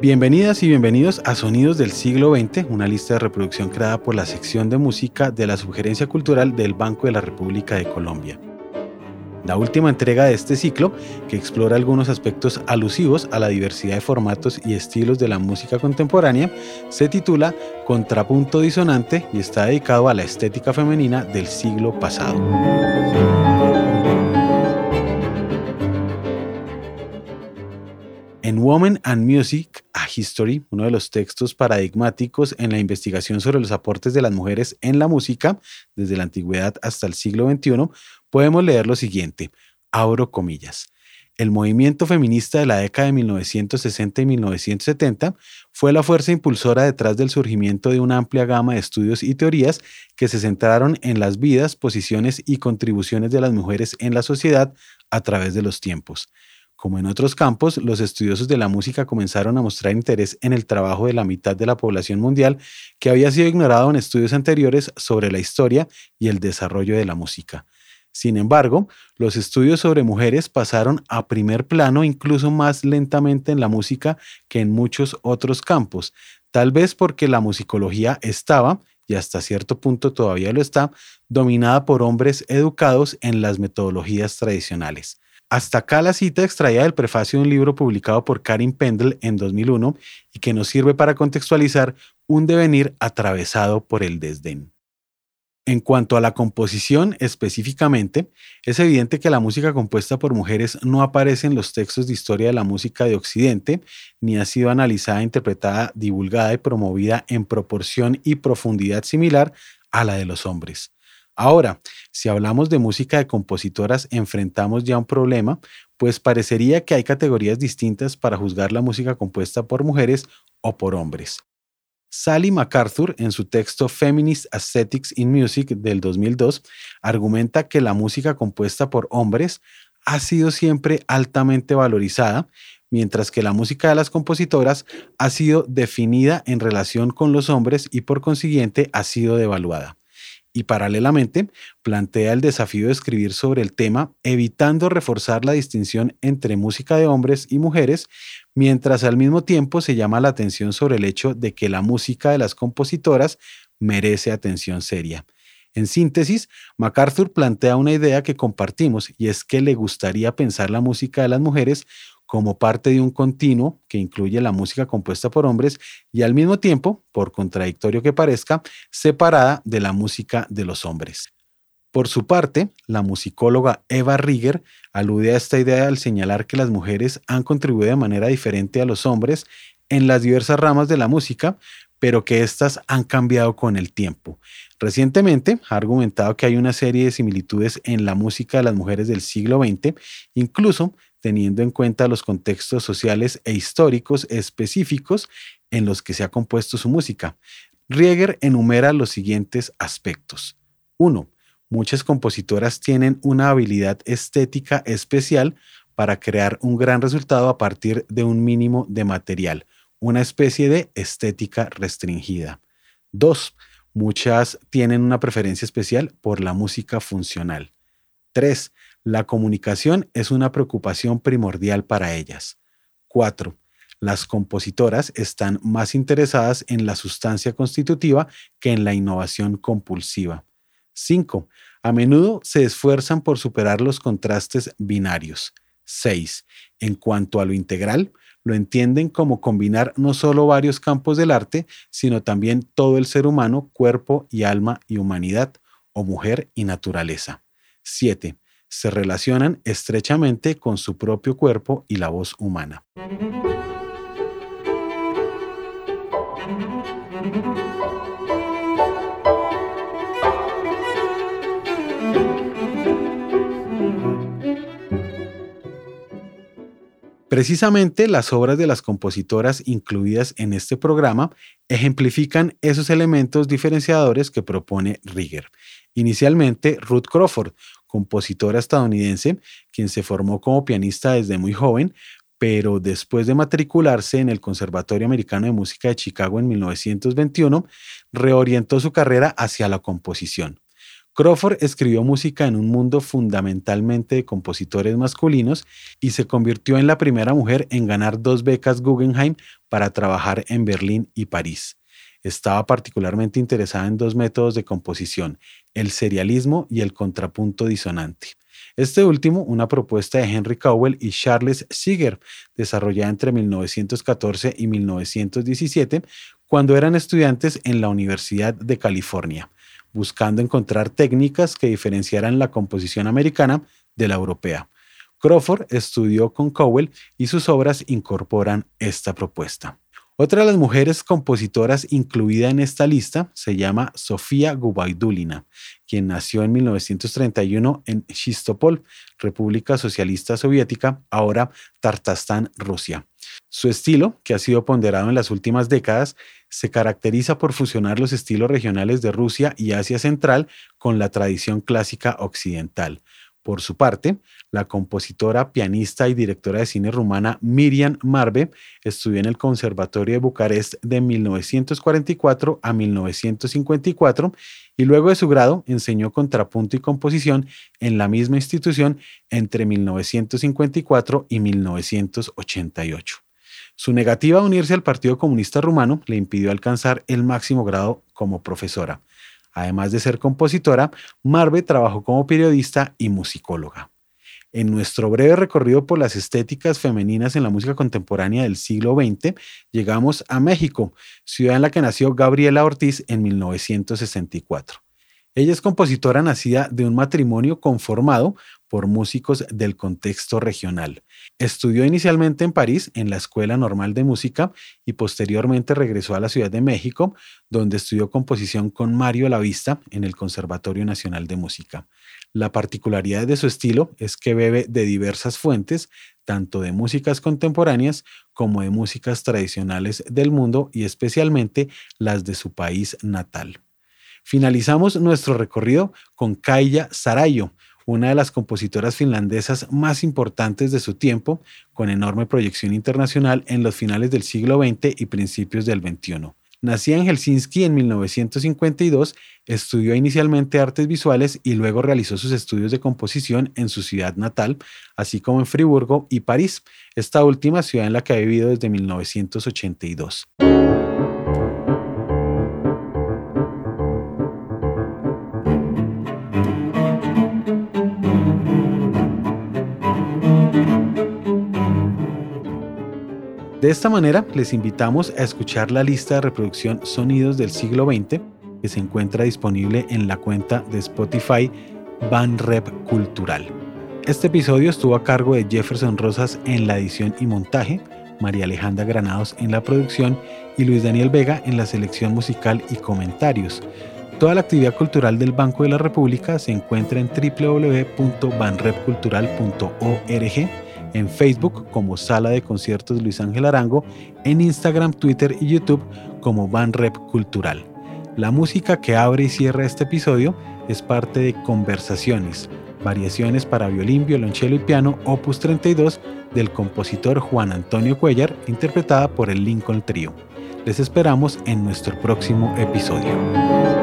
Bienvenidas y bienvenidos a Sonidos del siglo XX, una lista de reproducción creada por la sección de música de la Sugerencia Cultural del Banco de la República de Colombia. La última entrega de este ciclo, que explora algunos aspectos alusivos a la diversidad de formatos y estilos de la música contemporánea, se titula Contrapunto Disonante y está dedicado a la estética femenina del siglo pasado. En Woman and Music, History, uno de los textos paradigmáticos en la investigación sobre los aportes de las mujeres en la música, desde la antigüedad hasta el siglo XXI, podemos leer lo siguiente, abro comillas. El movimiento feminista de la década de 1960 y 1970 fue la fuerza impulsora detrás del surgimiento de una amplia gama de estudios y teorías que se centraron en las vidas, posiciones y contribuciones de las mujeres en la sociedad a través de los tiempos. Como en otros campos, los estudiosos de la música comenzaron a mostrar interés en el trabajo de la mitad de la población mundial que había sido ignorado en estudios anteriores sobre la historia y el desarrollo de la música. Sin embargo, los estudios sobre mujeres pasaron a primer plano incluso más lentamente en la música que en muchos otros campos, tal vez porque la musicología estaba, y hasta cierto punto todavía lo está, dominada por hombres educados en las metodologías tradicionales. Hasta acá la cita extraída del prefacio de un libro publicado por Karin Pendle en 2001 y que nos sirve para contextualizar un devenir atravesado por el desdén. En cuanto a la composición específicamente, es evidente que la música compuesta por mujeres no aparece en los textos de historia de la música de Occidente, ni ha sido analizada, interpretada, divulgada y promovida en proporción y profundidad similar a la de los hombres. Ahora, si hablamos de música de compositoras, enfrentamos ya un problema, pues parecería que hay categorías distintas para juzgar la música compuesta por mujeres o por hombres. Sally MacArthur, en su texto Feminist Aesthetics in Music del 2002, argumenta que la música compuesta por hombres ha sido siempre altamente valorizada, mientras que la música de las compositoras ha sido definida en relación con los hombres y por consiguiente ha sido devaluada y paralelamente plantea el desafío de escribir sobre el tema, evitando reforzar la distinción entre música de hombres y mujeres, mientras al mismo tiempo se llama la atención sobre el hecho de que la música de las compositoras merece atención seria. En síntesis, MacArthur plantea una idea que compartimos y es que le gustaría pensar la música de las mujeres como parte de un continuo que incluye la música compuesta por hombres y al mismo tiempo, por contradictorio que parezca, separada de la música de los hombres. Por su parte, la musicóloga Eva Rieger alude a esta idea al señalar que las mujeres han contribuido de manera diferente a los hombres en las diversas ramas de la música, pero que éstas han cambiado con el tiempo. Recientemente ha argumentado que hay una serie de similitudes en la música de las mujeres del siglo XX, incluso teniendo en cuenta los contextos sociales e históricos específicos en los que se ha compuesto su música. Rieger enumera los siguientes aspectos. 1. Muchas compositoras tienen una habilidad estética especial para crear un gran resultado a partir de un mínimo de material, una especie de estética restringida. 2. Muchas tienen una preferencia especial por la música funcional. 3. La comunicación es una preocupación primordial para ellas. 4. Las compositoras están más interesadas en la sustancia constitutiva que en la innovación compulsiva. 5. A menudo se esfuerzan por superar los contrastes binarios. 6. En cuanto a lo integral, lo entienden como combinar no solo varios campos del arte, sino también todo el ser humano, cuerpo y alma y humanidad, o mujer y naturaleza. 7 se relacionan estrechamente con su propio cuerpo y la voz humana. Precisamente las obras de las compositoras incluidas en este programa ejemplifican esos elementos diferenciadores que propone Rieger. Inicialmente, Ruth Crawford, compositora estadounidense, quien se formó como pianista desde muy joven, pero después de matricularse en el Conservatorio Americano de Música de Chicago en 1921, reorientó su carrera hacia la composición. Crawford escribió música en un mundo fundamentalmente de compositores masculinos y se convirtió en la primera mujer en ganar dos becas Guggenheim para trabajar en Berlín y París. Estaba particularmente interesada en dos métodos de composición, el serialismo y el contrapunto disonante. Este último, una propuesta de Henry Cowell y Charles Seeger, desarrollada entre 1914 y 1917, cuando eran estudiantes en la Universidad de California, buscando encontrar técnicas que diferenciaran la composición americana de la europea. Crawford estudió con Cowell y sus obras incorporan esta propuesta. Otra de las mujeres compositoras incluida en esta lista se llama Sofía Gubaidulina, quien nació en 1931 en Shistopol, República Socialista Soviética, ahora Tartastán, Rusia. Su estilo, que ha sido ponderado en las últimas décadas, se caracteriza por fusionar los estilos regionales de Rusia y Asia Central con la tradición clásica occidental. Por su parte, la compositora, pianista y directora de cine rumana Miriam Marbe estudió en el Conservatorio de Bucarest de 1944 a 1954 y luego de su grado enseñó contrapunto y composición en la misma institución entre 1954 y 1988. Su negativa a unirse al Partido Comunista Rumano le impidió alcanzar el máximo grado como profesora. Además de ser compositora, Marve trabajó como periodista y musicóloga. En nuestro breve recorrido por las estéticas femeninas en la música contemporánea del siglo XX, llegamos a México, ciudad en la que nació Gabriela Ortiz en 1964. Ella es compositora nacida de un matrimonio conformado por músicos del contexto regional. Estudió inicialmente en París en la Escuela Normal de Música y posteriormente regresó a la Ciudad de México, donde estudió composición con Mario Lavista en el Conservatorio Nacional de Música. La particularidad de su estilo es que bebe de diversas fuentes, tanto de músicas contemporáneas como de músicas tradicionales del mundo y especialmente las de su país natal. Finalizamos nuestro recorrido con Kaija Sarayo, una de las compositoras finlandesas más importantes de su tiempo, con enorme proyección internacional en los finales del siglo XX y principios del XXI. Nacida en Helsinki en 1952, estudió inicialmente artes visuales y luego realizó sus estudios de composición en su ciudad natal, así como en Friburgo y París, esta última ciudad en la que ha vivido desde 1982. De esta manera, les invitamos a escuchar la lista de reproducción Sonidos del siglo XX que se encuentra disponible en la cuenta de Spotify Rep Cultural. Este episodio estuvo a cargo de Jefferson Rosas en la edición y montaje, María Alejandra Granados en la producción y Luis Daniel Vega en la selección musical y comentarios. Toda la actividad cultural del Banco de la República se encuentra en www.banrepcultural.org en Facebook como Sala de Conciertos Luis Ángel Arango, en Instagram, Twitter y YouTube como Van Rep Cultural. La música que abre y cierra este episodio es parte de Conversaciones, variaciones para violín, violonchelo y piano, opus 32 del compositor Juan Antonio Cuellar, interpretada por el Lincoln Trio. Les esperamos en nuestro próximo episodio.